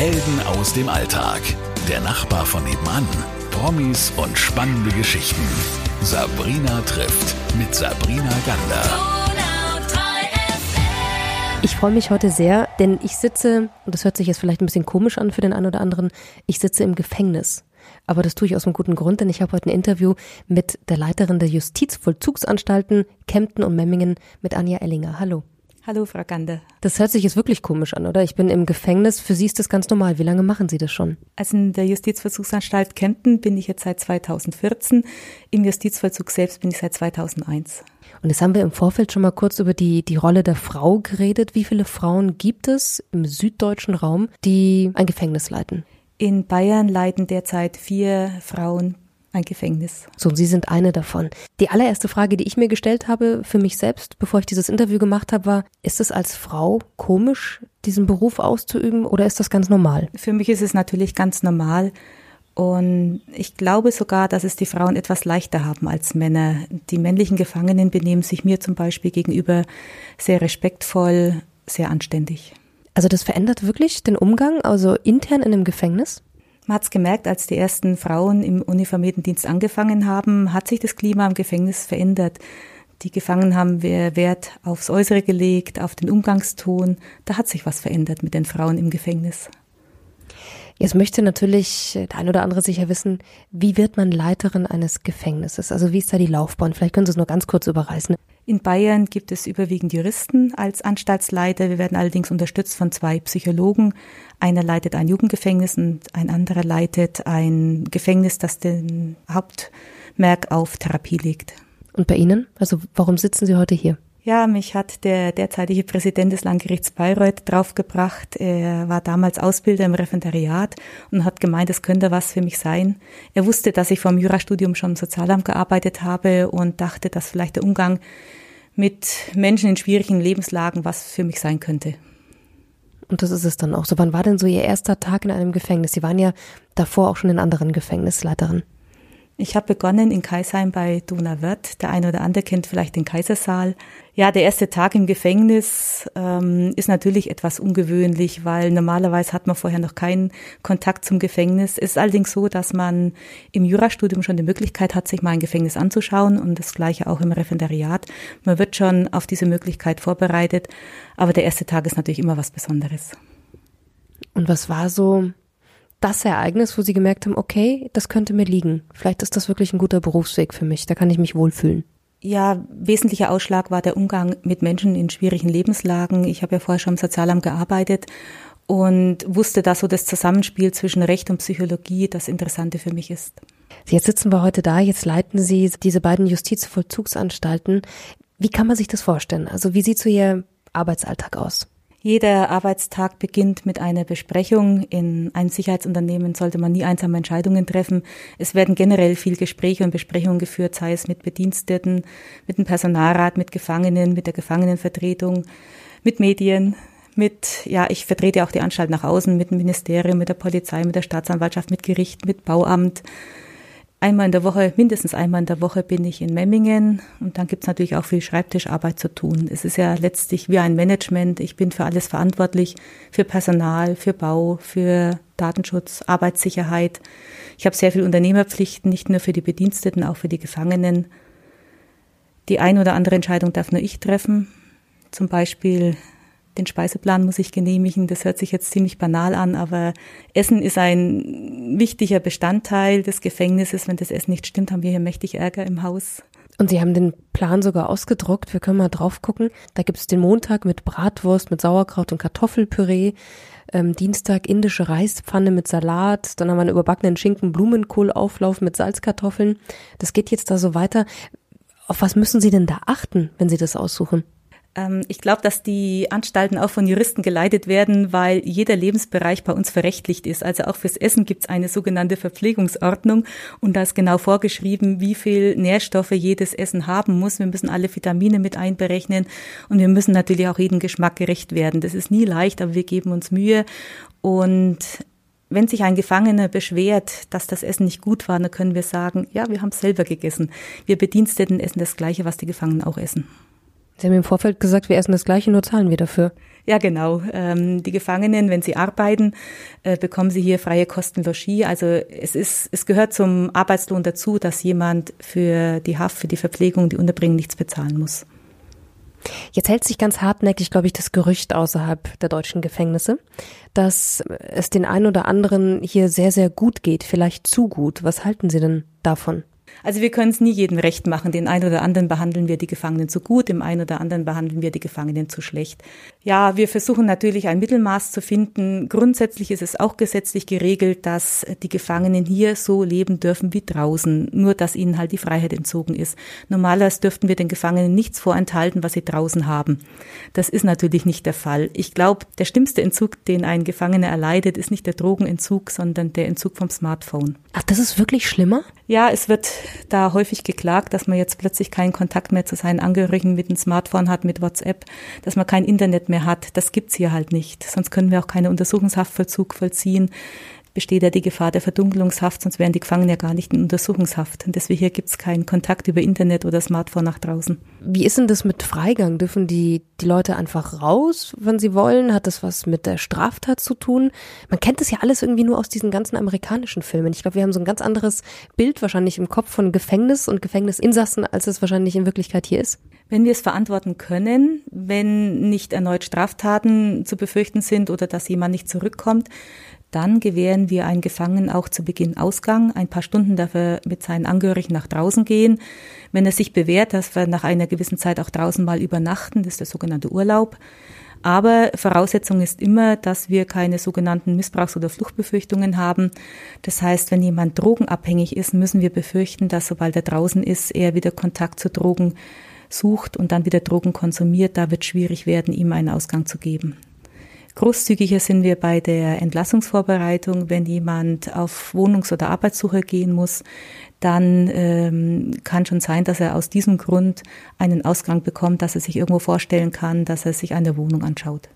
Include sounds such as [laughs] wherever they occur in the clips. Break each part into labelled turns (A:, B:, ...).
A: Helden aus dem Alltag. Der Nachbar von nebenan. Promis und spannende Geschichten. Sabrina trifft mit Sabrina Gander.
B: Ich freue mich heute sehr, denn ich sitze, und das hört sich jetzt vielleicht ein bisschen komisch an für den einen oder anderen, ich sitze im Gefängnis. Aber das tue ich aus einem guten Grund, denn ich habe heute ein Interview mit der Leiterin der Justizvollzugsanstalten Kempten und Memmingen mit Anja Ellinger. Hallo.
C: Hallo, Frau Gander.
B: Das hört sich jetzt wirklich komisch an, oder? Ich bin im Gefängnis. Für Sie ist das ganz normal. Wie lange machen Sie das schon?
C: Also in der Justizvollzugsanstalt Kempten bin ich jetzt seit 2014. Im Justizvollzug selbst bin ich seit 2001.
B: Und jetzt haben wir im Vorfeld schon mal kurz über die, die Rolle der Frau geredet. Wie viele Frauen gibt es im süddeutschen Raum, die ein Gefängnis leiten?
C: In Bayern leiten derzeit vier Frauen ein Gefängnis.
B: So, und Sie sind eine davon. Die allererste Frage, die ich mir gestellt habe für mich selbst, bevor ich dieses Interview gemacht habe, war, ist es als Frau komisch, diesen Beruf auszuüben oder ist das ganz normal?
C: Für mich ist es natürlich ganz normal. Und ich glaube sogar, dass es die Frauen etwas leichter haben als Männer. Die männlichen Gefangenen benehmen sich mir zum Beispiel gegenüber sehr respektvoll, sehr anständig.
B: Also das verändert wirklich den Umgang, also intern in einem Gefängnis?
C: Man hat es gemerkt, als die ersten Frauen im uniformierten Dienst angefangen haben, hat sich das Klima im Gefängnis verändert. Die Gefangenen haben Wert aufs Äußere gelegt, auf den Umgangston. Da hat sich was verändert mit den Frauen im Gefängnis.
B: Jetzt möchte natürlich der ein oder andere sicher wissen, wie wird man Leiterin eines Gefängnisses? Also wie ist da die Laufbahn? Vielleicht können Sie es nur ganz kurz überreißen.
C: In Bayern gibt es überwiegend Juristen als Anstaltsleiter. Wir werden allerdings unterstützt von zwei Psychologen. Einer leitet ein Jugendgefängnis und ein anderer leitet ein Gefängnis, das den Hauptmerk auf Therapie legt.
B: Und bei Ihnen? Also warum sitzen Sie heute hier?
C: Ja, mich hat der derzeitige Präsident des Landgerichts Bayreuth draufgebracht. Er war damals Ausbilder im Referendariat und hat gemeint, es könnte was für mich sein. Er wusste, dass ich vom Jurastudium schon im Sozialamt gearbeitet habe und dachte, dass vielleicht der Umgang mit Menschen in schwierigen Lebenslagen was für mich sein könnte.
B: Und das ist es dann auch so. Wann war denn so Ihr erster Tag in einem Gefängnis? Sie waren ja davor auch schon in anderen Gefängnisleiterin.
C: Ich habe begonnen in Kaisheim bei Donauwörth. Der eine oder andere kennt vielleicht den Kaisersaal. Ja, der erste Tag im Gefängnis ähm, ist natürlich etwas ungewöhnlich, weil normalerweise hat man vorher noch keinen Kontakt zum Gefängnis. Es ist allerdings so, dass man im Jurastudium schon die Möglichkeit hat, sich mal ein Gefängnis anzuschauen und das gleiche auch im Referendariat. Man wird schon auf diese Möglichkeit vorbereitet, aber der erste Tag ist natürlich immer was Besonderes.
B: Und was war so das Ereignis, wo Sie gemerkt haben, okay, das könnte mir liegen. Vielleicht ist das wirklich ein guter Berufsweg für mich. Da kann ich mich wohlfühlen.
C: Ja, wesentlicher Ausschlag war der Umgang mit Menschen in schwierigen Lebenslagen. Ich habe ja vorher schon im Sozialamt gearbeitet und wusste, dass so das Zusammenspiel zwischen Recht und Psychologie das Interessante für mich ist.
B: Jetzt sitzen wir heute da, jetzt leiten Sie diese beiden Justizvollzugsanstalten. Wie kann man sich das vorstellen? Also wie sieht so Ihr Arbeitsalltag aus?
C: Jeder Arbeitstag beginnt mit einer Besprechung. In einem Sicherheitsunternehmen sollte man nie einsame Entscheidungen treffen. Es werden generell viel Gespräche und Besprechungen geführt, sei es mit Bediensteten, mit dem Personalrat, mit Gefangenen, mit der Gefangenenvertretung, mit Medien, mit, ja, ich vertrete auch die Anstalt nach außen, mit dem Ministerium, mit der Polizei, mit der Staatsanwaltschaft, mit Gericht, mit Bauamt, Einmal in der Woche, mindestens einmal in der Woche bin ich in Memmingen und dann gibt's natürlich auch viel Schreibtischarbeit zu tun. Es ist ja letztlich wie ein Management. Ich bin für alles verantwortlich, für Personal, für Bau, für Datenschutz, Arbeitssicherheit. Ich habe sehr viele Unternehmerpflichten, nicht nur für die Bediensteten, auch für die Gefangenen. Die ein oder andere Entscheidung darf nur ich treffen. Zum Beispiel den Speiseplan muss ich genehmigen. Das hört sich jetzt ziemlich banal an, aber Essen ist ein wichtiger Bestandteil des Gefängnisses. Wenn das Essen nicht stimmt, haben wir hier mächtig Ärger im Haus.
B: Und Sie haben den Plan sogar ausgedruckt. Wir können mal drauf gucken. Da gibt es den Montag mit Bratwurst, mit Sauerkraut und Kartoffelpüree. Ähm, Dienstag indische Reispfanne mit Salat. Dann haben wir einen überbackenen Schinken, Blumenkohlauflauf mit Salzkartoffeln. Das geht jetzt da so weiter. Auf was müssen Sie denn da achten, wenn Sie das aussuchen?
C: Ähm, ich glaube, dass die Anstalten auch von Juristen geleitet werden, weil jeder Lebensbereich bei uns verrechtlicht ist. Also auch fürs Essen gibt es eine sogenannte Verpflegungsordnung und da ist genau vorgeschrieben, wie viel Nährstoffe jedes Essen haben muss. Wir müssen alle Vitamine mit einberechnen und wir müssen natürlich auch jedem Geschmack gerecht werden. Das ist nie leicht, aber wir geben uns Mühe und wenn sich ein Gefangener beschwert, dass das Essen nicht gut war, dann können wir sagen, ja, wir haben es selber gegessen. Wir Bediensteten essen das Gleiche, was die Gefangenen auch essen.
B: Sie haben im Vorfeld gesagt, wir essen das Gleiche, nur zahlen wir dafür.
C: Ja, genau. Ähm, die Gefangenen, wenn sie arbeiten, äh, bekommen sie hier freie Kosten Logis. Also es ist, es gehört zum Arbeitslohn dazu, dass jemand für die Haft, für die Verpflegung, die Unterbringung nichts bezahlen muss.
B: Jetzt hält sich ganz hartnäckig, glaube ich, das Gerücht außerhalb der deutschen Gefängnisse, dass es den einen oder anderen hier sehr, sehr gut geht, vielleicht zu gut. Was halten Sie denn davon?
C: Also wir können es nie jedem recht machen. Den einen oder anderen behandeln wir die Gefangenen zu gut, dem einen oder anderen behandeln wir die Gefangenen zu schlecht. Ja, wir versuchen natürlich ein Mittelmaß zu finden. Grundsätzlich ist es auch gesetzlich geregelt, dass die Gefangenen hier so leben dürfen wie draußen, nur dass ihnen halt die Freiheit entzogen ist. Normalerweise dürften wir den Gefangenen nichts vorenthalten, was sie draußen haben. Das ist natürlich nicht der Fall. Ich glaube, der schlimmste Entzug, den ein Gefangener erleidet, ist nicht der Drogenentzug, sondern der Entzug vom Smartphone.
B: Ach, das ist wirklich schlimmer?
C: Ja, es wird da häufig geklagt, dass man jetzt plötzlich keinen Kontakt mehr zu seinen Angehörigen mit dem Smartphone hat, mit WhatsApp, dass man kein Internet mehr hat. Das gibt's hier halt nicht. Sonst können wir auch keine Untersuchungshaftvollzug vollziehen besteht ja die Gefahr der Verdunkelungshaft, sonst wären die Gefangenen ja gar nicht in Untersuchungshaft. Und deswegen hier gibt es keinen Kontakt über Internet oder Smartphone nach draußen.
B: Wie ist denn das mit Freigang? Dürfen die, die Leute einfach raus, wenn sie wollen? Hat das was mit der Straftat zu tun? Man kennt das ja alles irgendwie nur aus diesen ganzen amerikanischen Filmen. Ich glaube, wir haben so ein ganz anderes Bild wahrscheinlich im Kopf von Gefängnis und Gefängnisinsassen, als es wahrscheinlich in Wirklichkeit hier ist.
C: Wenn wir es verantworten können, wenn nicht erneut Straftaten zu befürchten sind oder dass jemand nicht zurückkommt, dann gewähren wir einen Gefangenen auch zu Beginn Ausgang. Ein paar Stunden darf er mit seinen Angehörigen nach draußen gehen. Wenn er sich bewährt, dass wir nach einer gewissen Zeit auch draußen mal übernachten. Das ist der sogenannte Urlaub. Aber Voraussetzung ist immer, dass wir keine sogenannten Missbrauchs- oder Fluchtbefürchtungen haben. Das heißt, wenn jemand drogenabhängig ist, müssen wir befürchten, dass sobald er draußen ist, er wieder Kontakt zu Drogen sucht und dann wieder Drogen konsumiert. Da wird schwierig werden, ihm einen Ausgang zu geben. Großzügiger sind wir bei der Entlassungsvorbereitung. Wenn jemand auf Wohnungs- oder Arbeitssuche gehen muss, dann ähm, kann schon sein, dass er aus diesem Grund einen Ausgang bekommt, dass er sich irgendwo vorstellen kann, dass er sich eine Wohnung anschaut.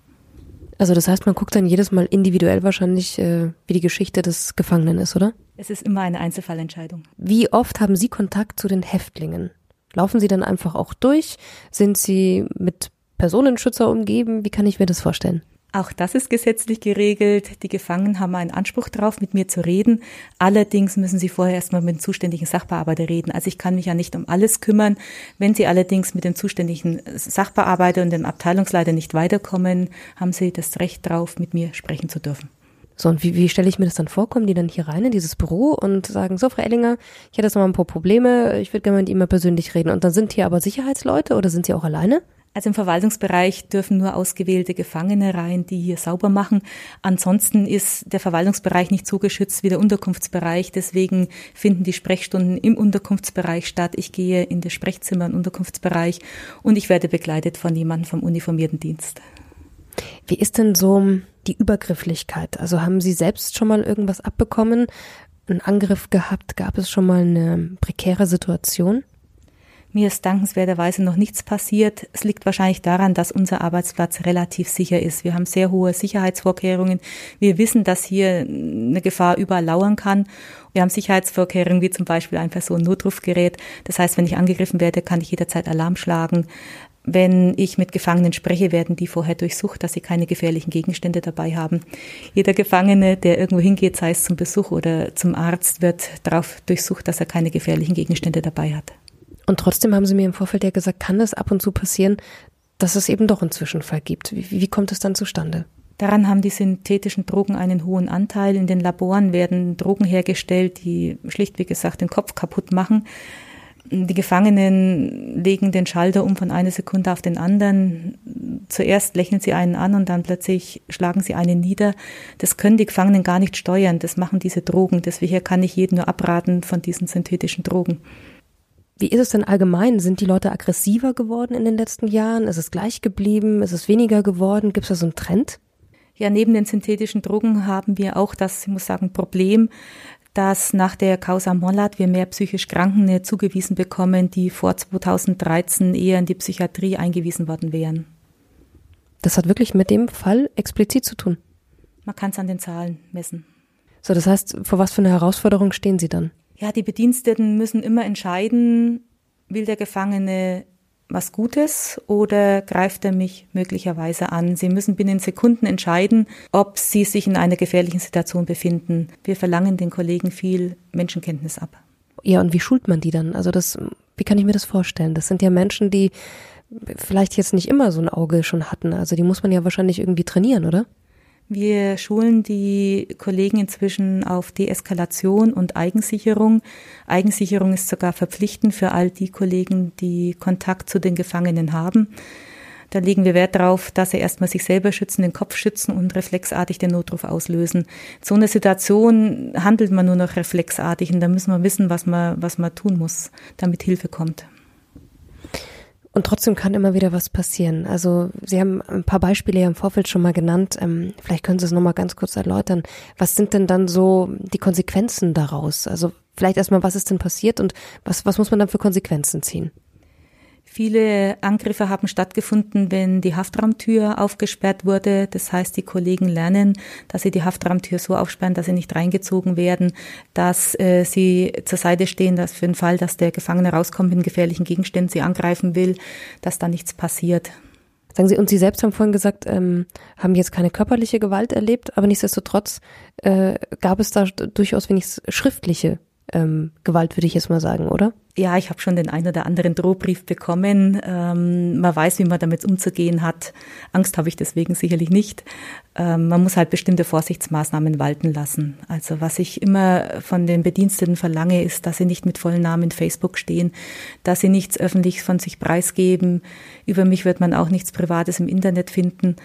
B: Also das heißt, man guckt dann jedes Mal individuell wahrscheinlich, äh, wie die Geschichte des Gefangenen ist, oder?
C: Es ist immer eine Einzelfallentscheidung.
B: Wie oft haben Sie Kontakt zu den Häftlingen? Laufen Sie dann einfach auch durch? Sind Sie mit Personenschützer umgeben? Wie kann ich mir das vorstellen?
C: Auch das ist gesetzlich geregelt. Die Gefangenen haben einen Anspruch darauf, mit mir zu reden. Allerdings müssen sie vorher erstmal mit dem zuständigen Sachbearbeiter reden. Also ich kann mich ja nicht um alles kümmern. Wenn sie allerdings mit dem zuständigen Sachbearbeiter und dem Abteilungsleiter nicht weiterkommen, haben sie das Recht darauf, mit mir sprechen zu dürfen.
B: So, und wie, wie stelle ich mir das dann vor? Kommen die dann hier rein in dieses Büro und sagen, so, Frau Ellinger, ich hätte jetzt noch mal ein paar Probleme, ich würde gerne mit Ihnen mal persönlich reden. Und dann sind hier aber Sicherheitsleute oder sind Sie auch alleine?
C: Also im Verwaltungsbereich dürfen nur ausgewählte Gefangene rein, die hier sauber machen. Ansonsten ist der Verwaltungsbereich nicht so geschützt wie der Unterkunftsbereich. Deswegen finden die Sprechstunden im Unterkunftsbereich statt. Ich gehe in das Sprechzimmer im Unterkunftsbereich und ich werde begleitet von jemandem vom uniformierten Dienst.
B: Wie ist denn so die Übergrifflichkeit? Also haben Sie selbst schon mal irgendwas abbekommen, einen Angriff gehabt? Gab es schon mal eine prekäre Situation?
C: Mir ist dankenswerterweise noch nichts passiert. Es liegt wahrscheinlich daran, dass unser Arbeitsplatz relativ sicher ist. Wir haben sehr hohe Sicherheitsvorkehrungen. Wir wissen, dass hier eine Gefahr überall lauern kann. Wir haben Sicherheitsvorkehrungen wie zum Beispiel ein Personennotrufgerät. Das heißt, wenn ich angegriffen werde, kann ich jederzeit Alarm schlagen. Wenn ich mit Gefangenen spreche, werden die vorher durchsucht, dass sie keine gefährlichen Gegenstände dabei haben. Jeder Gefangene, der irgendwo hingeht, sei es zum Besuch oder zum Arzt, wird darauf durchsucht, dass er keine gefährlichen Gegenstände dabei hat.
B: Und trotzdem haben Sie mir im Vorfeld ja gesagt, kann das ab und zu passieren, dass es eben doch einen Zwischenfall gibt. Wie, wie kommt es dann zustande?
C: Daran haben die synthetischen Drogen einen hohen Anteil. In den Laboren werden Drogen hergestellt, die schlicht, wie gesagt, den Kopf kaputt machen. Die Gefangenen legen den Schalter um von einer Sekunde auf den anderen. Zuerst lächeln sie einen an und dann plötzlich schlagen sie einen nieder. Das können die Gefangenen gar nicht steuern. Das machen diese Drogen. Deswegen kann ich jeden nur abraten von diesen synthetischen Drogen.
B: Wie ist es denn allgemein? Sind die Leute aggressiver geworden in den letzten Jahren? Ist es gleich geblieben? Ist es weniger geworden? Gibt es da so einen Trend?
C: Ja, neben den synthetischen Drogen haben wir auch das, ich muss sagen, Problem, dass nach der Causa Mollat wir mehr psychisch Krankene zugewiesen bekommen, die vor 2013 eher in die Psychiatrie eingewiesen worden wären.
B: Das hat wirklich mit dem Fall explizit zu tun.
C: Man kann es an den Zahlen messen.
B: So, das heißt, vor was für eine Herausforderung stehen Sie dann?
C: Ja, die Bediensteten müssen immer entscheiden, will der Gefangene was Gutes oder greift er mich möglicherweise an? Sie müssen binnen Sekunden entscheiden, ob Sie sich in einer gefährlichen Situation befinden. Wir verlangen den Kollegen viel Menschenkenntnis ab.
B: Ja, und wie schult man die dann? Also das, wie kann ich mir das vorstellen? Das sind ja Menschen, die vielleicht jetzt nicht immer so ein Auge schon hatten. Also die muss man ja wahrscheinlich irgendwie trainieren, oder?
C: Wir schulen die Kollegen inzwischen auf Deeskalation und Eigensicherung. Eigensicherung ist sogar verpflichtend für all die Kollegen, die Kontakt zu den Gefangenen haben. Da legen wir Wert darauf, dass sie erstmal sich selber schützen, den Kopf schützen und reflexartig den Notruf auslösen. So einer Situation handelt man nur noch reflexartig und da müssen wir wissen, was man, was man tun muss, damit Hilfe kommt.
B: Und trotzdem kann immer wieder was passieren. Also Sie haben ein paar Beispiele ja im Vorfeld schon mal genannt. Ähm, vielleicht können Sie es nochmal ganz kurz erläutern. Was sind denn dann so die Konsequenzen daraus? Also vielleicht erstmal, was ist denn passiert und was, was muss man dann für Konsequenzen ziehen?
C: Viele Angriffe haben stattgefunden, wenn die Haftraumtür aufgesperrt wurde. Das heißt, die Kollegen lernen, dass sie die Haftraumtür so aufsperren, dass sie nicht reingezogen werden, dass äh, sie zur Seite stehen, dass für den Fall, dass der Gefangene rauskommt mit gefährlichen Gegenständen, sie angreifen will, dass da nichts passiert.
B: Sagen Sie, und Sie selbst haben vorhin gesagt, ähm, haben jetzt keine körperliche Gewalt erlebt, aber nichtsdestotrotz äh, gab es da durchaus wenigstens schriftliche ähm, Gewalt, würde ich jetzt mal sagen, oder?
C: Ja, ich habe schon den einen oder anderen Drohbrief bekommen. Ähm, man weiß, wie man damit umzugehen hat. Angst habe ich deswegen sicherlich nicht. Ähm, man muss halt bestimmte Vorsichtsmaßnahmen walten lassen. Also was ich immer von den Bediensteten verlange, ist, dass sie nicht mit vollen Namen in Facebook stehen, dass sie nichts öffentlich von sich preisgeben. Über mich wird man auch nichts Privates im Internet finden.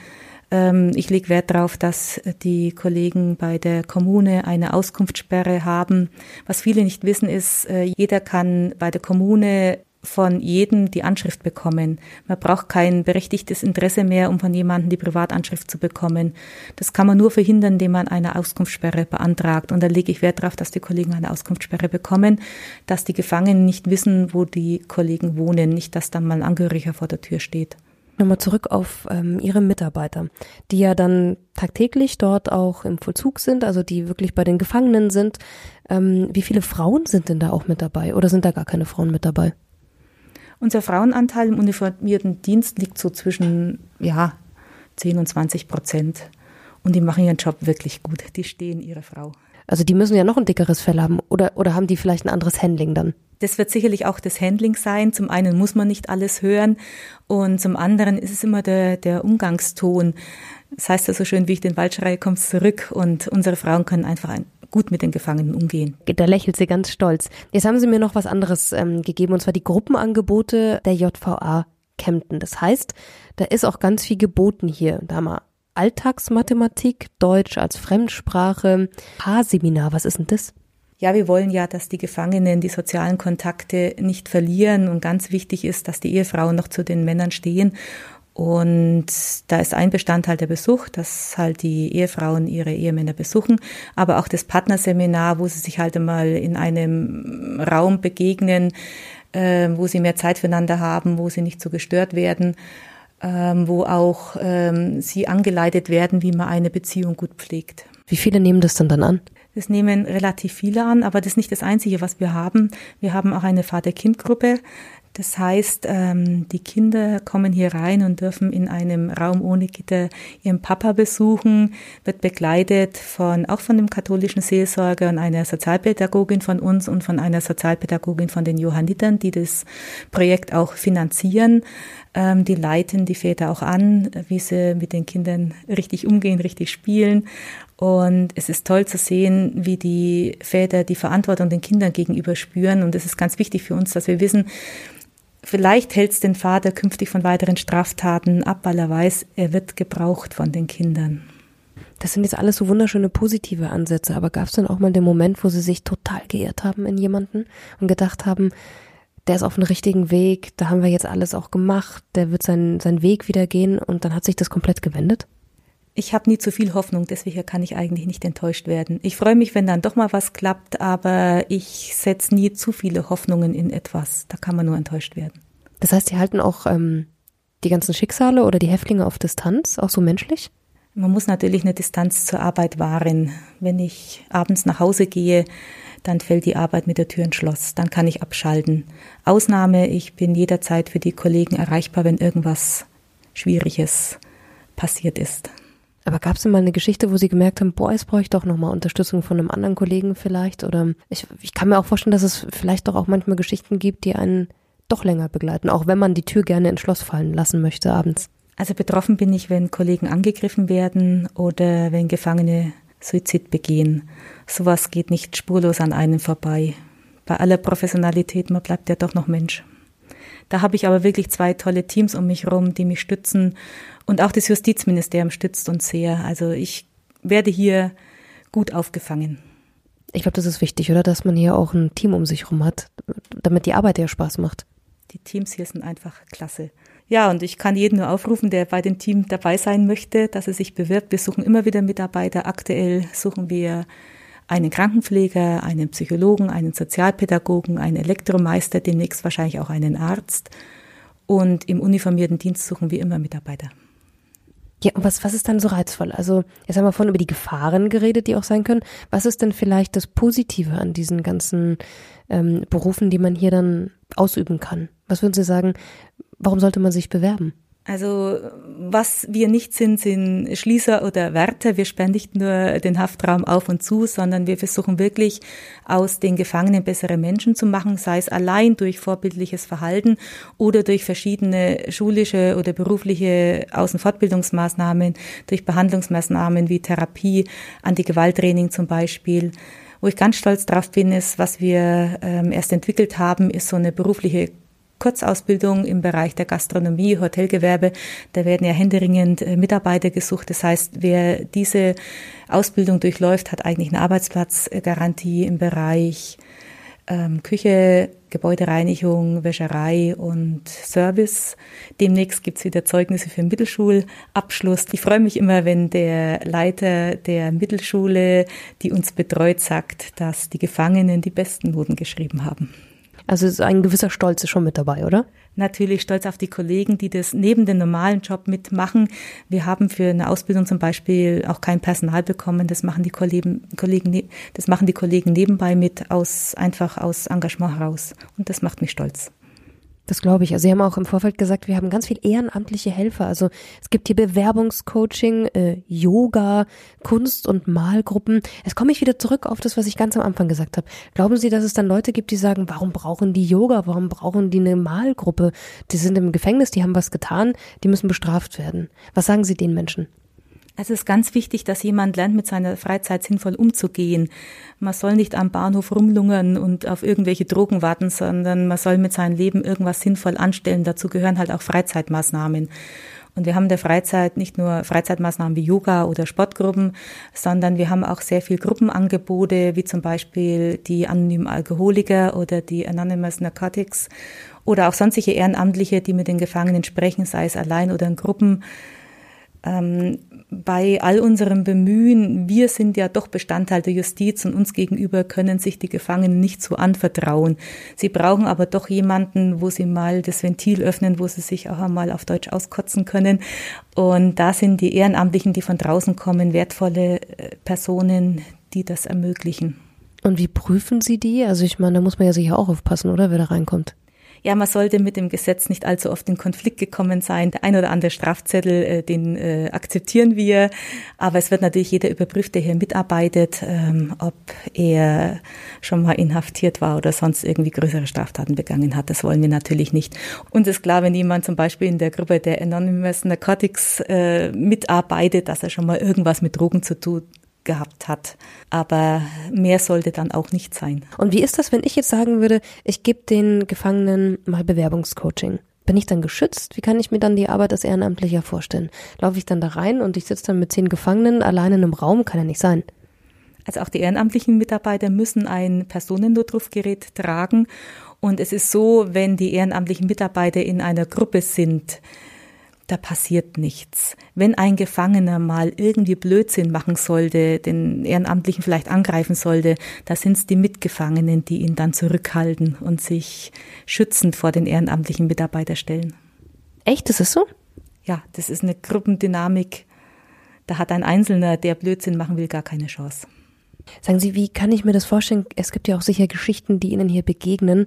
C: Ähm, ich lege Wert darauf, dass die Kollegen bei der Kommune eine Auskunftssperre haben. Was viele nicht wissen, ist, äh, jeder kann bei der Kommune von jedem die Anschrift bekommen. Man braucht kein berechtigtes Interesse mehr, um von jemandem die Privatanschrift zu bekommen. Das kann man nur verhindern, indem man eine Auskunftssperre beantragt. Und da lege ich Wert darauf, dass die Kollegen eine Auskunftssperre bekommen, dass die Gefangenen nicht wissen, wo die Kollegen wohnen, nicht, dass dann mal ein Angehöriger vor der Tür steht.
B: Nochmal zurück auf ähm, Ihre Mitarbeiter, die ja dann tagtäglich dort auch im Vollzug sind, also die wirklich bei den Gefangenen sind. Ähm, wie viele Frauen sind denn da auch mit dabei oder sind da gar keine Frauen mit dabei?
C: Unser Frauenanteil im uniformierten Dienst liegt so zwischen ja, 10 und 20 Prozent. Und die machen ihren Job wirklich gut. Die stehen ihrer Frau.
B: Also die müssen ja noch ein dickeres Fell haben oder, oder haben die vielleicht ein anderes Handling dann?
C: Das wird sicherlich auch das Handling sein. Zum einen muss man nicht alles hören und zum anderen ist es immer der, der Umgangston. Das heißt ja so schön, wie ich den Wald schreie, kommst zurück und unsere Frauen können einfach ein, gut mit den Gefangenen umgehen.
B: Da lächelt sie ganz stolz. Jetzt haben Sie mir noch was anderes ähm, gegeben und zwar die Gruppenangebote der JVA Kempten. Das heißt, da ist auch ganz viel geboten hier. Da haben wir Alltagsmathematik, Deutsch als Fremdsprache, Haarseminar. Was ist denn das?
C: ja, wir wollen ja, dass die Gefangenen die sozialen Kontakte nicht verlieren und ganz wichtig ist, dass die Ehefrauen noch zu den Männern stehen. Und da ist ein Bestandteil der Besuch, dass halt die Ehefrauen ihre Ehemänner besuchen, aber auch das Partnerseminar, wo sie sich halt einmal in einem Raum begegnen, äh, wo sie mehr Zeit füreinander haben, wo sie nicht so gestört werden, ähm, wo auch ähm, sie angeleitet werden, wie man eine Beziehung gut pflegt.
B: Wie viele nehmen das denn dann an?
C: Das nehmen relativ viele an, aber das ist nicht das Einzige, was wir haben. Wir haben auch eine Vater-Kind-Gruppe. Das heißt, ähm, die Kinder kommen hier rein und dürfen in einem Raum ohne Gitter ihren Papa besuchen, wird begleitet von, auch von dem katholischen Seelsorger und einer Sozialpädagogin von uns und von einer Sozialpädagogin von den Johannitern, die das Projekt auch finanzieren. Ähm, die leiten die Väter auch an, wie sie mit den Kindern richtig umgehen, richtig spielen. Und es ist toll zu sehen, wie die Väter die Verantwortung den Kindern gegenüber spüren. Und es ist ganz wichtig für uns, dass wir wissen, Vielleicht hält es den Vater künftig von weiteren Straftaten ab, weil er weiß, er wird gebraucht von den Kindern.
B: Das sind jetzt alles so wunderschöne positive Ansätze, aber gab es dann auch mal den Moment, wo Sie sich total geirrt haben in jemanden und gedacht haben, der ist auf dem richtigen Weg, da haben wir jetzt alles auch gemacht, der wird seinen, seinen Weg wieder gehen und dann hat sich das komplett gewendet?
C: Ich habe nie zu viel Hoffnung, deswegen kann ich eigentlich nicht enttäuscht werden. Ich freue mich, wenn dann doch mal was klappt, aber ich setze nie zu viele Hoffnungen in etwas. Da kann man nur enttäuscht werden.
B: Das heißt, Sie halten auch ähm, die ganzen Schicksale oder die Häftlinge auf Distanz, auch so menschlich?
C: Man muss natürlich eine Distanz zur Arbeit wahren. Wenn ich abends nach Hause gehe, dann fällt die Arbeit mit der Tür ins Schloss. Dann kann ich abschalten. Ausnahme, ich bin jederzeit für die Kollegen erreichbar, wenn irgendwas Schwieriges passiert ist.
B: Aber gab es denn mal eine Geschichte, wo Sie gemerkt haben, boah, jetzt brauche ich doch nochmal Unterstützung von einem anderen Kollegen vielleicht? Oder ich, ich kann mir auch vorstellen, dass es vielleicht doch auch manchmal Geschichten gibt, die einen doch länger begleiten, auch wenn man die Tür gerne ins Schloss fallen lassen möchte abends.
C: Also betroffen bin ich, wenn Kollegen angegriffen werden oder wenn Gefangene Suizid begehen. Sowas geht nicht spurlos an einem vorbei. Bei aller Professionalität, man bleibt ja doch noch Mensch. Da habe ich aber wirklich zwei tolle Teams um mich herum, die mich stützen. Und auch das Justizministerium stützt uns sehr. Also ich werde hier gut aufgefangen.
B: Ich glaube, das ist wichtig, oder? Dass man hier auch ein Team um sich herum hat, damit die Arbeit ja Spaß macht.
C: Die Teams hier sind einfach klasse. Ja, und ich kann jeden nur aufrufen, der bei dem Team dabei sein möchte, dass er sich bewirbt. Wir suchen immer wieder Mitarbeiter. Aktuell suchen wir einen Krankenpfleger, einen Psychologen, einen Sozialpädagogen, einen Elektromeister, demnächst wahrscheinlich auch einen Arzt. Und im uniformierten Dienst suchen wir immer Mitarbeiter.
B: Ja, und was, was ist dann so reizvoll? Also, jetzt haben wir vorhin über die Gefahren geredet, die auch sein können. Was ist denn vielleicht das Positive an diesen ganzen ähm, Berufen, die man hier dann ausüben kann? Was würden Sie sagen, warum sollte man sich bewerben?
C: Also was wir nicht sind, sind Schließer oder Wärter. Wir sperren nicht nur den Haftraum auf und zu, sondern wir versuchen wirklich aus den Gefangenen bessere Menschen zu machen, sei es allein durch vorbildliches Verhalten oder durch verschiedene schulische oder berufliche Außenfortbildungsmaßnahmen, durch Behandlungsmaßnahmen wie Therapie, Antigewalttraining zum Beispiel. Wo ich ganz stolz drauf bin, ist, was wir ähm, erst entwickelt haben, ist so eine berufliche Kurzausbildung im Bereich der Gastronomie, Hotelgewerbe. Da werden ja händeringend äh, Mitarbeiter gesucht. Das heißt, wer diese Ausbildung durchläuft, hat eigentlich eine Arbeitsplatzgarantie im Bereich ähm, Küche, Gebäudereinigung, Wäscherei und Service. Demnächst gibt's wieder Zeugnisse für den Mittelschulabschluss. Ich freue mich immer, wenn der Leiter der Mittelschule, die uns betreut, sagt, dass die Gefangenen die besten Noten geschrieben haben.
B: Also ist ein gewisser Stolz ist schon mit dabei, oder?
C: Natürlich stolz auf die Kollegen, die das neben dem normalen Job mitmachen. Wir haben für eine Ausbildung zum Beispiel auch kein Personal bekommen. Das machen die Kollegen, Kollegen ne, das machen die Kollegen nebenbei mit aus, einfach aus Engagement heraus. Und das macht mich stolz.
B: Das glaube ich. Also Sie haben auch im Vorfeld gesagt, wir haben ganz viel ehrenamtliche Helfer. Also es gibt hier Bewerbungscoaching, äh, Yoga, Kunst- und Malgruppen. Jetzt komme ich wieder zurück auf das, was ich ganz am Anfang gesagt habe. Glauben Sie, dass es dann Leute gibt, die sagen, warum brauchen die Yoga? Warum brauchen die eine Malgruppe? Die sind im Gefängnis, die haben was getan, die müssen bestraft werden. Was sagen Sie den Menschen?
C: Es ist ganz wichtig, dass jemand lernt, mit seiner Freizeit sinnvoll umzugehen. Man soll nicht am Bahnhof rumlungern und auf irgendwelche Drogen warten, sondern man soll mit seinem Leben irgendwas sinnvoll anstellen. Dazu gehören halt auch Freizeitmaßnahmen. Und wir haben der Freizeit nicht nur Freizeitmaßnahmen wie Yoga oder Sportgruppen, sondern wir haben auch sehr viel Gruppenangebote, wie zum Beispiel die anonymen Alkoholiker oder die Anonymous Narcotics oder auch sonstige Ehrenamtliche, die mit den Gefangenen sprechen, sei es allein oder in Gruppen. Ähm, bei all unserem Bemühen, wir sind ja doch Bestandteil der Justiz und uns gegenüber können sich die Gefangenen nicht so anvertrauen. Sie brauchen aber doch jemanden, wo sie mal das Ventil öffnen, wo sie sich auch einmal auf Deutsch auskotzen können. Und da sind die Ehrenamtlichen, die von draußen kommen, wertvolle äh, Personen, die das ermöglichen.
B: Und wie prüfen Sie die? Also ich meine, da muss man ja sicher auch aufpassen, oder, wer da reinkommt
C: ja, man sollte mit dem Gesetz nicht allzu oft in Konflikt gekommen sein. Der ein oder andere Strafzettel, äh, den äh, akzeptieren wir, aber es wird natürlich jeder überprüft, der hier mitarbeitet, ähm, ob er schon mal inhaftiert war oder sonst irgendwie größere Straftaten begangen hat. Das wollen wir natürlich nicht. Uns ist klar, wenn jemand zum Beispiel in der Gruppe der Anonymous Narcotics äh, mitarbeitet, dass er schon mal irgendwas mit Drogen zu tun gehabt hat. Aber mehr sollte dann auch nicht sein.
B: Und wie ist das, wenn ich jetzt sagen würde, ich gebe den Gefangenen mal Bewerbungscoaching? Bin ich dann geschützt? Wie kann ich mir dann die Arbeit als Ehrenamtlicher vorstellen? Laufe ich dann da rein und ich sitze dann mit zehn Gefangenen allein in einem Raum? Kann ja nicht sein.
C: Also auch die ehrenamtlichen Mitarbeiter müssen ein Personennotrufgerät tragen. Und es ist so, wenn die ehrenamtlichen Mitarbeiter in einer Gruppe sind, da passiert nichts. Wenn ein Gefangener mal irgendwie Blödsinn machen sollte, den Ehrenamtlichen vielleicht angreifen sollte, da sind es die Mitgefangenen, die ihn dann zurückhalten und sich schützend vor den ehrenamtlichen Mitarbeiter stellen.
B: Echt, das ist so?
C: Ja, das ist eine Gruppendynamik. Da hat ein Einzelner, der Blödsinn machen will, gar keine Chance.
B: Sagen Sie, wie kann ich mir das vorstellen? Es gibt ja auch sicher Geschichten, die Ihnen hier begegnen.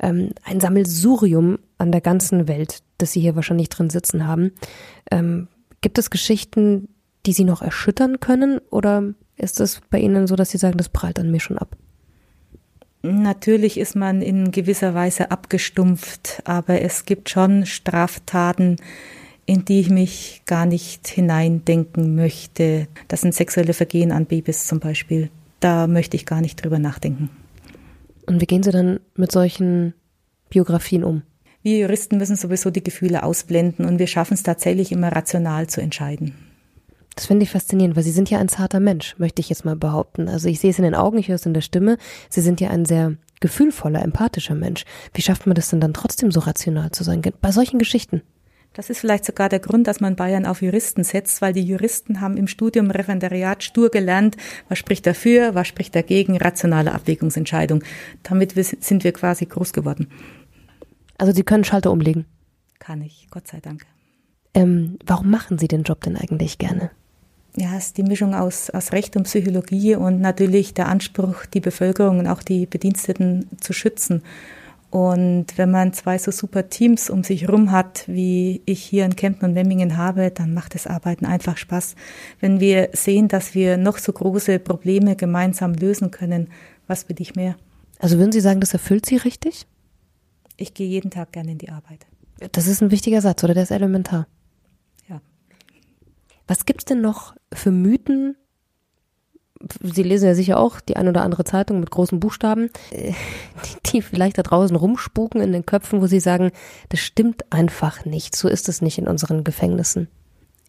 B: Ähm, ein Sammelsurium an der ganzen Welt, das Sie hier wahrscheinlich drin sitzen haben. Ähm, gibt es Geschichten, die Sie noch erschüttern können? Oder ist es bei Ihnen so, dass Sie sagen, das prallt an mir schon ab?
C: Natürlich ist man in gewisser Weise abgestumpft, aber es gibt schon Straftaten, in die ich mich gar nicht hineindenken möchte. Das sind sexuelle Vergehen an Babys zum Beispiel. Da möchte ich gar nicht drüber nachdenken.
B: Und wie gehen Sie dann mit solchen Biografien um?
C: Wir Juristen müssen sowieso die Gefühle ausblenden und wir schaffen es tatsächlich immer rational zu entscheiden.
B: Das finde ich faszinierend, weil Sie sind ja ein zarter Mensch, möchte ich jetzt mal behaupten. Also ich sehe es in den Augen, ich höre es in der Stimme. Sie sind ja ein sehr gefühlvoller, empathischer Mensch. Wie schafft man das denn dann trotzdem so rational zu sein bei solchen Geschichten?
C: Das ist vielleicht sogar der Grund, dass man Bayern auf Juristen setzt, weil die Juristen haben im Studium Referendariat stur gelernt, was spricht dafür, was spricht dagegen, rationale Abwägungsentscheidung. Damit sind wir quasi groß geworden.
B: Also Sie können Schalter umlegen?
C: Kann ich, Gott sei Dank.
B: Ähm, warum machen Sie den Job denn eigentlich gerne?
C: ja, es ist die Mischung aus, aus Recht und Psychologie und natürlich der Anspruch, die Bevölkerung und auch die Bediensteten zu schützen. Und wenn man zwei so super Teams um sich rum hat, wie ich hier in Kempten und Memmingen habe, dann macht das Arbeiten einfach Spaß. Wenn wir sehen, dass wir noch so große Probleme gemeinsam lösen können, was will ich mehr?
B: Also würden Sie sagen, das erfüllt Sie richtig?
C: Ich gehe jeden Tag gerne in die Arbeit.
B: Das ist ein wichtiger Satz, oder? Der ist elementar. Was gibt's denn noch für Mythen? Sie lesen ja sicher auch die ein oder andere Zeitung mit großen Buchstaben, äh, die, die vielleicht da draußen rumspuken in den Köpfen, wo sie sagen, das stimmt einfach nicht. So ist es nicht in unseren Gefängnissen.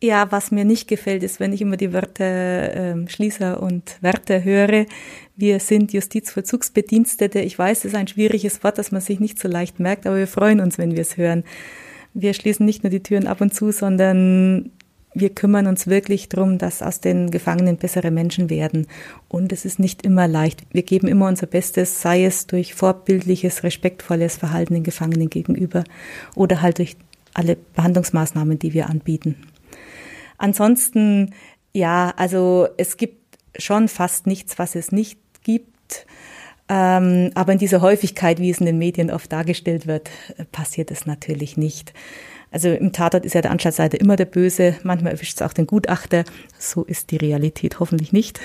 C: Ja, was mir nicht gefällt, ist, wenn ich immer die Wörter äh, Schließer und Wärter höre. Wir sind Justizvollzugsbedienstete. Ich weiß, es ist ein schwieriges Wort, das man sich nicht so leicht merkt, aber wir freuen uns, wenn wir es hören. Wir schließen nicht nur die Türen ab und zu, sondern wir kümmern uns wirklich darum, dass aus den Gefangenen bessere Menschen werden. Und es ist nicht immer leicht. Wir geben immer unser Bestes, sei es durch vorbildliches, respektvolles Verhalten den Gefangenen gegenüber oder halt durch alle Behandlungsmaßnahmen, die wir anbieten. Ansonsten, ja, also es gibt schon fast nichts, was es nicht gibt. Ähm, aber in dieser Häufigkeit, wie es in den Medien oft dargestellt wird, passiert es natürlich nicht. Also im Tatort ist ja der Anstaltsleiter immer der Böse, manchmal erwischt es auch den Gutachter. So ist die Realität hoffentlich nicht.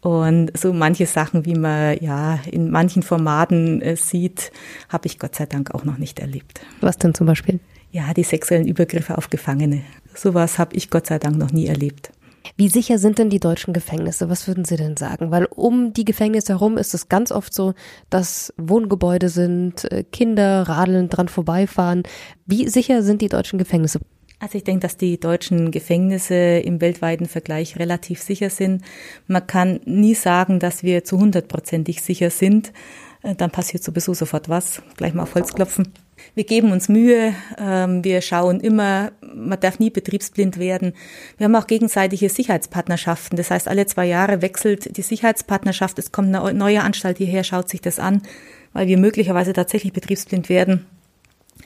C: Und so manche Sachen, wie man ja in manchen Formaten äh, sieht, habe ich Gott sei Dank auch noch nicht erlebt.
B: Was denn zum Beispiel?
C: Ja, die sexuellen Übergriffe auf Gefangene. Sowas habe ich Gott sei Dank noch nie erlebt.
B: Wie sicher sind denn die deutschen Gefängnisse? Was würden Sie denn sagen? Weil um die Gefängnisse herum ist es ganz oft so, dass Wohngebäude sind, äh, Kinder radeln dran vorbeifahren. Wie sicher sind die deutschen Gefängnisse?
C: Also ich denke, dass die deutschen Gefängnisse im weltweiten Vergleich relativ sicher sind. Man kann nie sagen, dass wir zu hundertprozentig sicher sind. Äh, dann passiert sowieso sofort was. Gleich mal auf Holz klopfen. Wir geben uns Mühe, ähm, wir schauen immer, man darf nie betriebsblind werden. Wir haben auch gegenseitige Sicherheitspartnerschaften. Das heißt, alle zwei Jahre wechselt die Sicherheitspartnerschaft. Es kommt eine neue Anstalt hierher, schaut sich das an, weil wir möglicherweise tatsächlich betriebsblind werden.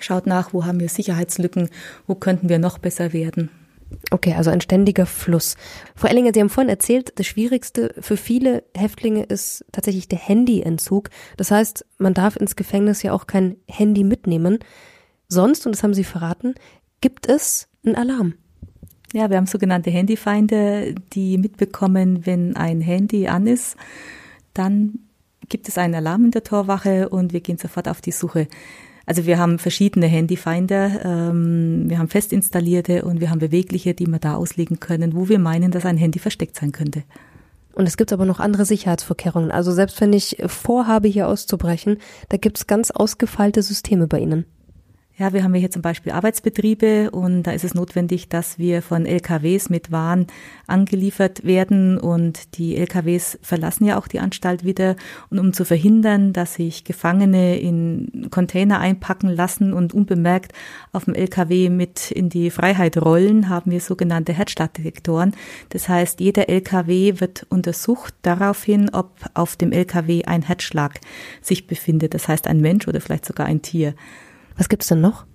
C: Schaut nach, wo haben wir Sicherheitslücken, wo könnten wir noch besser werden.
B: Okay, also ein ständiger Fluss. Frau Ellinger, Sie haben vorhin erzählt, das Schwierigste für viele Häftlinge ist tatsächlich der Handyentzug. Das heißt, man darf ins Gefängnis ja auch kein Handy mitnehmen. Sonst, und das haben Sie verraten, gibt es einen Alarm.
C: Ja, wir haben sogenannte Handyfeinde, die mitbekommen, wenn ein Handy an ist, dann gibt es einen Alarm in der Torwache und wir gehen sofort auf die Suche. Also wir haben verschiedene Handyfinder, ähm, wir haben fest installierte und wir haben bewegliche, die wir da auslegen können, wo wir meinen, dass ein Handy versteckt sein könnte.
B: Und es gibt aber noch andere Sicherheitsvorkehrungen. Also selbst wenn ich vorhabe, hier auszubrechen, da gibt es ganz ausgefeilte Systeme bei Ihnen.
C: Ja, wir haben hier zum Beispiel Arbeitsbetriebe und da ist es notwendig, dass wir von LKWs mit Waren angeliefert werden und die LKWs verlassen ja auch die Anstalt wieder. Und um zu verhindern, dass sich Gefangene in Container einpacken lassen und unbemerkt auf dem LKW mit in die Freiheit rollen, haben wir sogenannte Herzstartdetektoren. Das heißt, jeder LKW wird untersucht daraufhin, ob auf dem LKW ein Herzschlag sich befindet. Das heißt, ein Mensch oder vielleicht sogar ein Tier.
B: Was gibt's denn noch?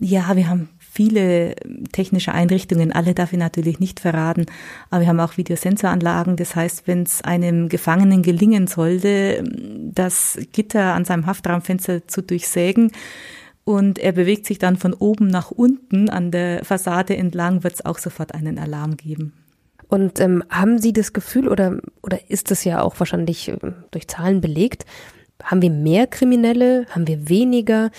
C: Ja, wir haben viele technische Einrichtungen, alle darf ich natürlich nicht verraten, aber wir haben auch Videosensoranlagen. Das heißt, wenn es einem Gefangenen gelingen sollte, das Gitter an seinem Haftraumfenster zu durchsägen, und er bewegt sich dann von oben nach unten an der Fassade entlang, wird es auch sofort einen Alarm geben.
B: Und ähm, haben Sie das Gefühl oder, oder ist es ja auch wahrscheinlich äh, durch Zahlen belegt, haben wir mehr Kriminelle, haben wir weniger?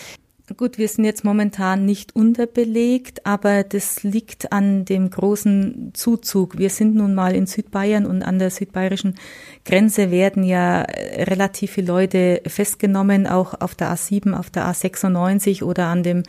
C: Gut, wir sind jetzt momentan nicht unterbelegt, aber das liegt an dem großen Zuzug. Wir sind nun mal in Südbayern und an der südbayerischen Grenze werden ja relativ viele Leute festgenommen, auch auf der A7, auf der A96 oder an dem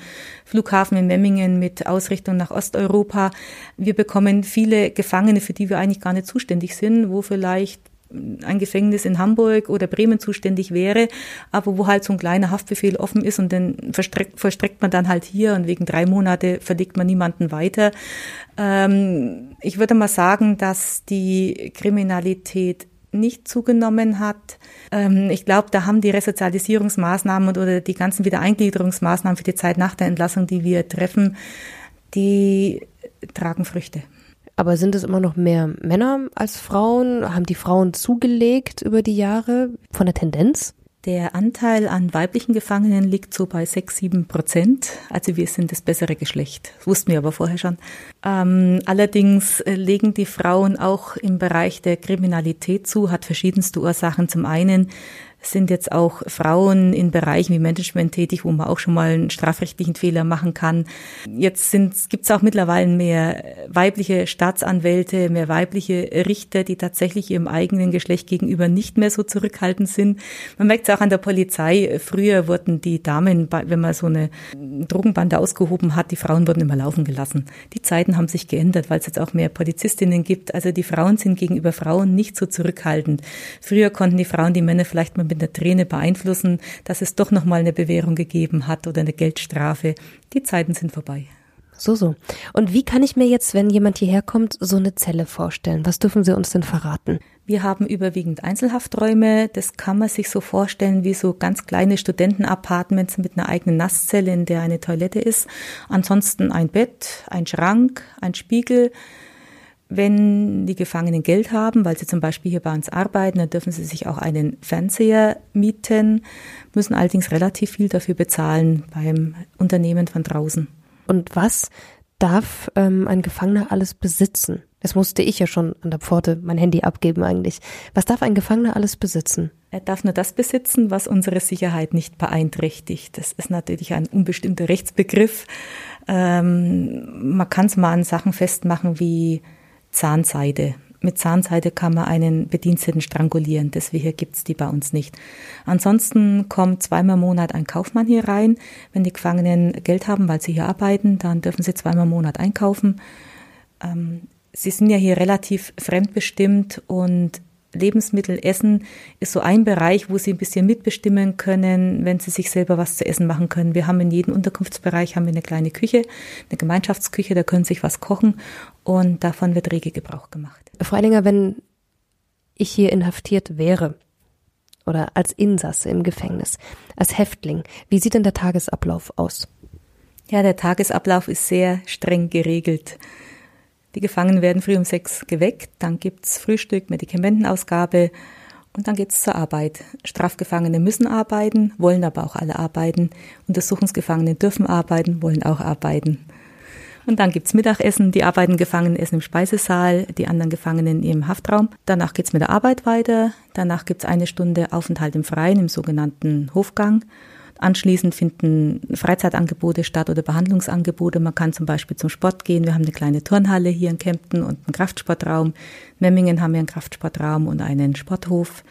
C: Flughafen in Memmingen mit Ausrichtung nach Osteuropa. Wir bekommen viele Gefangene, für die wir eigentlich gar nicht zuständig sind, wo vielleicht ein Gefängnis in Hamburg oder Bremen zuständig wäre, aber wo halt so ein kleiner Haftbefehl offen ist und den verstreckt man dann halt hier und wegen drei Monate verlegt man niemanden weiter. Ähm, ich würde mal sagen, dass die Kriminalität nicht zugenommen hat. Ähm, ich glaube, da haben die Resozialisierungsmaßnahmen oder die ganzen Wiedereingliederungsmaßnahmen für die Zeit nach der Entlassung, die wir treffen, die tragen Früchte.
B: Aber sind es immer noch mehr Männer als Frauen? Haben die Frauen zugelegt über die Jahre von der Tendenz?
C: Der Anteil an weiblichen Gefangenen liegt so bei sechs, sieben Prozent. Also wir sind das bessere Geschlecht. Das wussten wir aber vorher schon. Ähm, allerdings äh, legen die Frauen auch im Bereich der Kriminalität zu, hat verschiedenste Ursachen. Zum einen sind jetzt auch Frauen in Bereichen wie Management tätig, wo man auch schon mal einen strafrechtlichen Fehler machen kann. Jetzt gibt es auch mittlerweile mehr weibliche Staatsanwälte, mehr weibliche Richter, die tatsächlich ihrem eigenen Geschlecht gegenüber nicht mehr so zurückhaltend sind. Man merkt es auch an der Polizei. Früher wurden die Damen, wenn man so eine Drogenbande ausgehoben hat, die Frauen wurden immer laufen gelassen. Die Zeiten haben sich geändert, weil es jetzt auch mehr Polizistinnen gibt. Also die Frauen sind gegenüber Frauen nicht so zurückhaltend. Früher konnten die Frauen die Männer vielleicht mal mit der Träne beeinflussen, dass es doch nochmal eine Bewährung gegeben hat oder eine Geldstrafe. Die Zeiten sind vorbei.
B: So, so. Und wie kann ich mir jetzt, wenn jemand hierher kommt, so eine Zelle vorstellen? Was dürfen Sie uns denn verraten?
C: Wir haben überwiegend Einzelhafträume. Das kann man sich so vorstellen wie so ganz kleine Studentenapartments mit einer eigenen Nasszelle, in der eine Toilette ist. Ansonsten ein Bett, ein Schrank, ein Spiegel, wenn die Gefangenen Geld haben, weil sie zum Beispiel hier bei uns arbeiten, dann dürfen sie sich auch einen Fernseher mieten, müssen allerdings relativ viel dafür bezahlen beim Unternehmen von draußen.
B: Und was darf ähm, ein Gefangener alles besitzen? Das musste ich ja schon an der Pforte mein Handy abgeben eigentlich. Was darf ein Gefangener alles besitzen?
C: Er darf nur das besitzen, was unsere Sicherheit nicht beeinträchtigt. Das ist natürlich ein unbestimmter Rechtsbegriff. Ähm, man kann es mal an Sachen festmachen wie Zahnseide. Mit Zahnseide kann man einen Bediensteten strangulieren. Deswegen gibt's die bei uns nicht. Ansonsten kommt zweimal im Monat ein Kaufmann hier rein. Wenn die Gefangenen Geld haben, weil sie hier arbeiten, dann dürfen sie zweimal im Monat einkaufen. Ähm, sie sind ja hier relativ fremdbestimmt und Lebensmittel essen ist so ein Bereich, wo sie ein bisschen mitbestimmen können, wenn sie sich selber was zu essen machen können. Wir haben in jedem Unterkunftsbereich haben wir eine kleine Küche, eine Gemeinschaftsküche, da können sie sich was kochen und davon wird rege Gebrauch gemacht.
B: Frau Eidinger, wenn ich hier inhaftiert wäre oder als Insasse im Gefängnis, als Häftling, wie sieht denn der Tagesablauf aus?
C: Ja, der Tagesablauf ist sehr streng geregelt. Die Gefangenen werden früh um sechs geweckt, dann gibt's Frühstück, Medikamentenausgabe und dann geht's zur Arbeit. Strafgefangene müssen arbeiten, wollen aber auch alle arbeiten. Untersuchungsgefangene dürfen arbeiten, wollen auch arbeiten. Und dann gibt's Mittagessen, die arbeiten Gefangenen essen im Speisesaal, die anderen Gefangenen im Haftraum. Danach geht's mit der Arbeit weiter. Danach gibt's eine Stunde Aufenthalt im Freien, im sogenannten Hofgang. Anschließend finden Freizeitangebote statt oder Behandlungsangebote. Man kann zum Beispiel zum Sport gehen. Wir haben eine kleine Turnhalle hier in Kempten und einen Kraftsportraum. In Memmingen haben wir einen Kraftsportraum und einen Sporthof.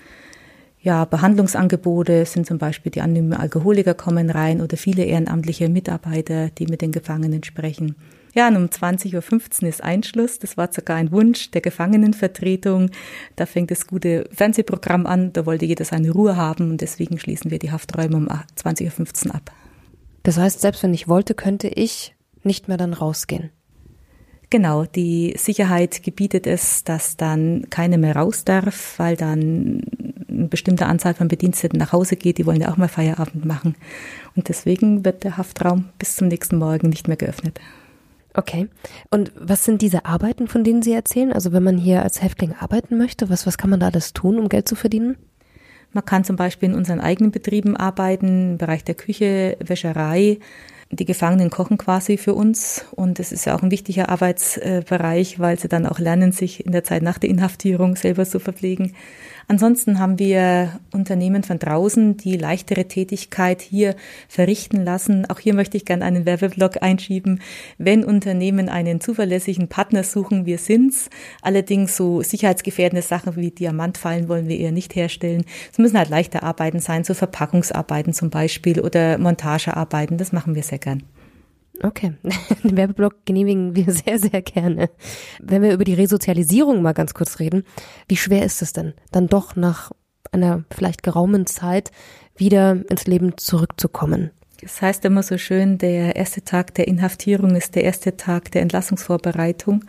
C: Ja, Behandlungsangebote sind zum Beispiel die anonymen Alkoholiker kommen rein oder viele ehrenamtliche Mitarbeiter, die mit den Gefangenen sprechen. Ja, und um 20.15 Uhr ist Einschluss. Das war sogar ein Wunsch der Gefangenenvertretung. Da fängt das gute Fernsehprogramm an. Da wollte jeder seine Ruhe haben und deswegen schließen wir die Hafträume um 20.15 Uhr ab.
B: Das heißt, selbst wenn ich wollte, könnte ich nicht mehr dann rausgehen.
C: Genau, die Sicherheit gebietet es, dass dann keine mehr raus darf, weil dann eine bestimmte Anzahl von Bediensteten nach Hause geht, die wollen ja auch mal Feierabend machen. Und deswegen wird der Haftraum bis zum nächsten Morgen nicht mehr geöffnet.
B: Okay. Und was sind diese Arbeiten, von denen Sie erzählen? Also wenn man hier als Häftling arbeiten möchte, was, was kann man da alles tun, um Geld zu verdienen?
C: Man kann zum Beispiel in unseren eigenen Betrieben arbeiten, im Bereich der Küche, Wäscherei, die Gefangenen kochen quasi für uns und es ist ja auch ein wichtiger Arbeitsbereich, weil sie dann auch lernen, sich in der Zeit nach der Inhaftierung selber zu verpflegen. Ansonsten haben wir Unternehmen von draußen, die leichtere Tätigkeit hier verrichten lassen. Auch hier möchte ich gerne einen Werbeblock einschieben. Wenn Unternehmen einen zuverlässigen Partner suchen, wir sind's. Allerdings so sicherheitsgefährdende Sachen wie Diamantfallen wollen wir eher nicht herstellen. Es müssen halt leichte Arbeiten sein, so Verpackungsarbeiten zum Beispiel oder Montagearbeiten. Das machen wir sehr gern.
B: Okay, [laughs] den Werbeblock genehmigen wir [laughs] sehr, sehr gerne. Wenn wir über die Resozialisierung mal ganz kurz reden, wie schwer ist es denn, dann doch nach einer vielleicht geraumen Zeit wieder ins Leben zurückzukommen?
C: Das heißt immer so schön, der erste Tag der Inhaftierung ist der erste Tag der Entlassungsvorbereitung.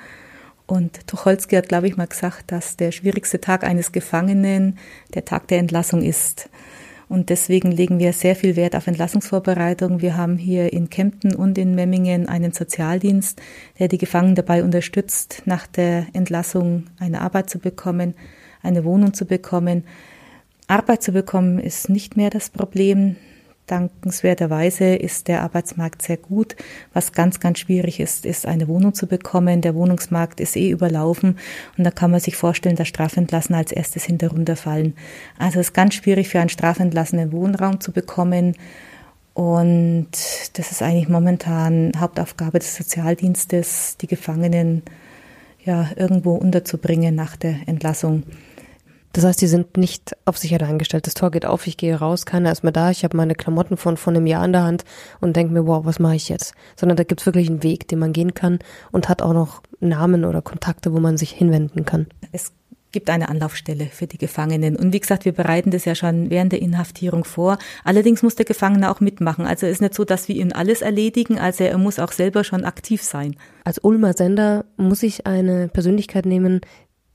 C: Und Tucholsky hat, glaube ich, mal gesagt, dass der schwierigste Tag eines Gefangenen der Tag der Entlassung ist. Und deswegen legen wir sehr viel Wert auf Entlassungsvorbereitung. Wir haben hier in Kempten und in Memmingen einen Sozialdienst, der die Gefangenen dabei unterstützt, nach der Entlassung eine Arbeit zu bekommen, eine Wohnung zu bekommen. Arbeit zu bekommen ist nicht mehr das Problem. Dankenswerterweise ist der Arbeitsmarkt sehr gut. Was ganz, ganz schwierig ist, ist eine Wohnung zu bekommen. Der Wohnungsmarkt ist eh überlaufen und da kann man sich vorstellen, dass Strafentlassene als erstes hinterunterfallen. Also es ist ganz schwierig für einen Strafentlassenen Wohnraum zu bekommen. Und das ist eigentlich momentan Hauptaufgabe des Sozialdienstes, die Gefangenen ja irgendwo unterzubringen nach der Entlassung.
B: Das heißt, die sind nicht auf Sicherheit eingestellt. Das Tor geht auf, ich gehe raus, keiner ist mehr da, ich habe meine Klamotten von vor einem Jahr in der Hand und denke mir, wow, was mache ich jetzt? Sondern da gibt es wirklich einen Weg, den man gehen kann und hat auch noch Namen oder Kontakte, wo man sich hinwenden kann.
C: Es gibt eine Anlaufstelle für die Gefangenen. Und wie gesagt, wir bereiten das ja schon während der Inhaftierung vor. Allerdings muss der Gefangene auch mitmachen. Also es ist nicht so, dass wir ihn alles erledigen. Also er muss auch selber schon aktiv sein.
B: Als Ulmer Sender muss ich eine Persönlichkeit nehmen,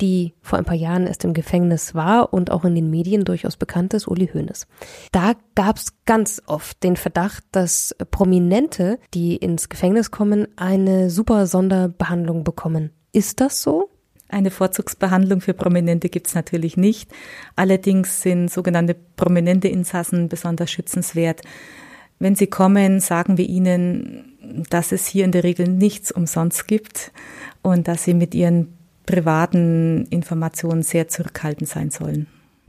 B: die vor ein paar Jahren erst im Gefängnis war und auch in den Medien durchaus bekannt ist, Uli Hoeneß. Da gab es ganz oft den Verdacht, dass Prominente, die ins Gefängnis kommen, eine super Sonderbehandlung bekommen. Ist das so?
C: Eine Vorzugsbehandlung für Prominente gibt es natürlich nicht. Allerdings sind sogenannte prominente Insassen besonders schützenswert. Wenn sie kommen, sagen wir ihnen, dass es hier in der Regel nichts umsonst gibt und dass sie mit ihren privaten Informationen sehr zurückhaltend sein sollen.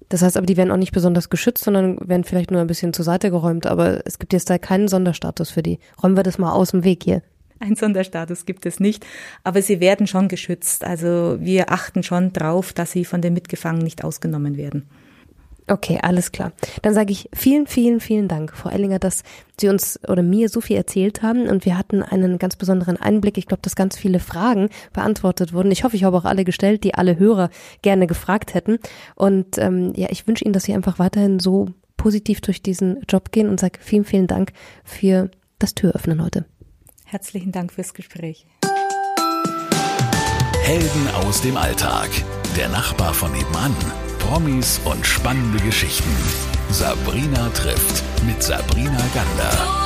B: Das heißt aber, die werden auch nicht besonders geschützt, sondern werden vielleicht nur ein bisschen zur Seite geräumt. Aber es gibt jetzt da keinen Sonderstatus für die. Räumen wir das mal aus dem Weg hier.
C: Ein Sonderstatus gibt es nicht, aber sie werden schon geschützt. Also wir achten schon drauf, dass sie von den Mitgefangenen nicht ausgenommen werden.
B: Okay, alles klar. Dann sage ich vielen, vielen, vielen Dank, Frau Ellinger, dass Sie uns oder mir so viel erzählt haben und wir hatten einen ganz besonderen Einblick. Ich glaube, dass ganz viele Fragen beantwortet wurden. Ich hoffe, ich habe auch alle gestellt, die alle Hörer gerne gefragt hätten. Und ähm, ja, ich wünsche Ihnen, dass Sie einfach weiterhin so positiv durch diesen Job gehen und sage vielen, vielen Dank für das Türöffnen heute.
C: Herzlichen Dank fürs Gespräch.
A: Helden aus dem Alltag. Der Nachbar von nebenan Promis und spannende Geschichten. Sabrina trifft mit Sabrina Gander.